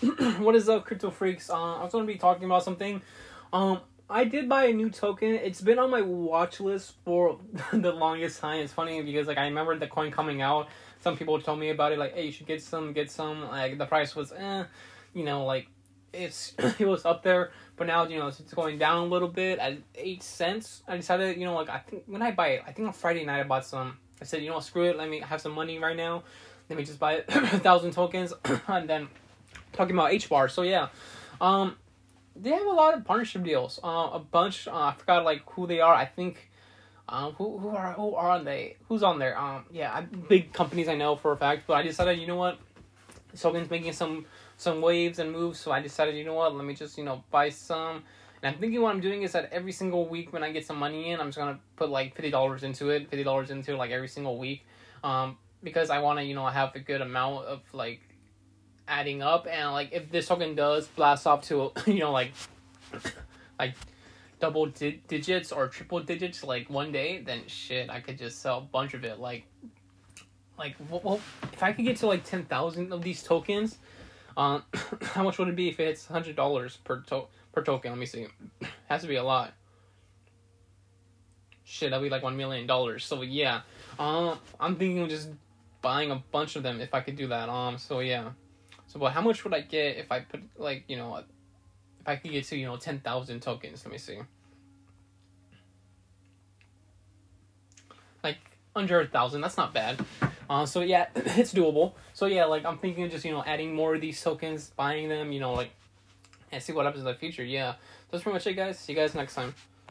what is up, crypto freaks? Uh, I was gonna be talking about something. Um, I did buy a new token. It's been on my watch list for the longest time. It's funny because like I remember the coin coming out. Some people told me about it, like, hey, you should get some, get some. Like the price was, eh, you know, like it's it was up there, but now you know it's going down a little bit at eight cents. I decided, you know, like I think when I buy it, I think on Friday night I bought some. I said, you know, screw it. Let me have some money right now. Let me just buy a thousand tokens, and then talking about H bar. So yeah, um, they have a lot of partnership deals. Uh, a bunch. Uh, I forgot like who they are. I think. Um, who who are who are on they? Who's on there? Um, yeah, I, big companies I know for a fact. But I decided, you know what, token's making some some waves and moves. So I decided, you know what, let me just you know buy some. And I'm thinking what I'm doing is that every single week when I get some money in, I'm just gonna put like fifty dollars into it, fifty dollars into it, like every single week, um, because I want to you know have a good amount of like adding up and like if this token does blast off to you know like like double di- digits or triple digits like one day then shit i could just sell a bunch of it. Like like well if i could get to like 10,000 of these tokens um how much would it be if it's $100 per to- per token? Let me see. Has to be a lot. Shit that'd be like 1 million dollars. So yeah. Um i'm thinking of just buying a bunch of them if i could do that. Um so yeah so, but how much would I get if I put like you know, if I could get to you know ten thousand tokens? Let me see. Like under a thousand, that's not bad. Uh, so yeah, it's doable. So yeah, like I'm thinking of just you know adding more of these tokens, buying them, you know, like, and see what happens in the future. Yeah, that's pretty much it, guys. See you guys next time.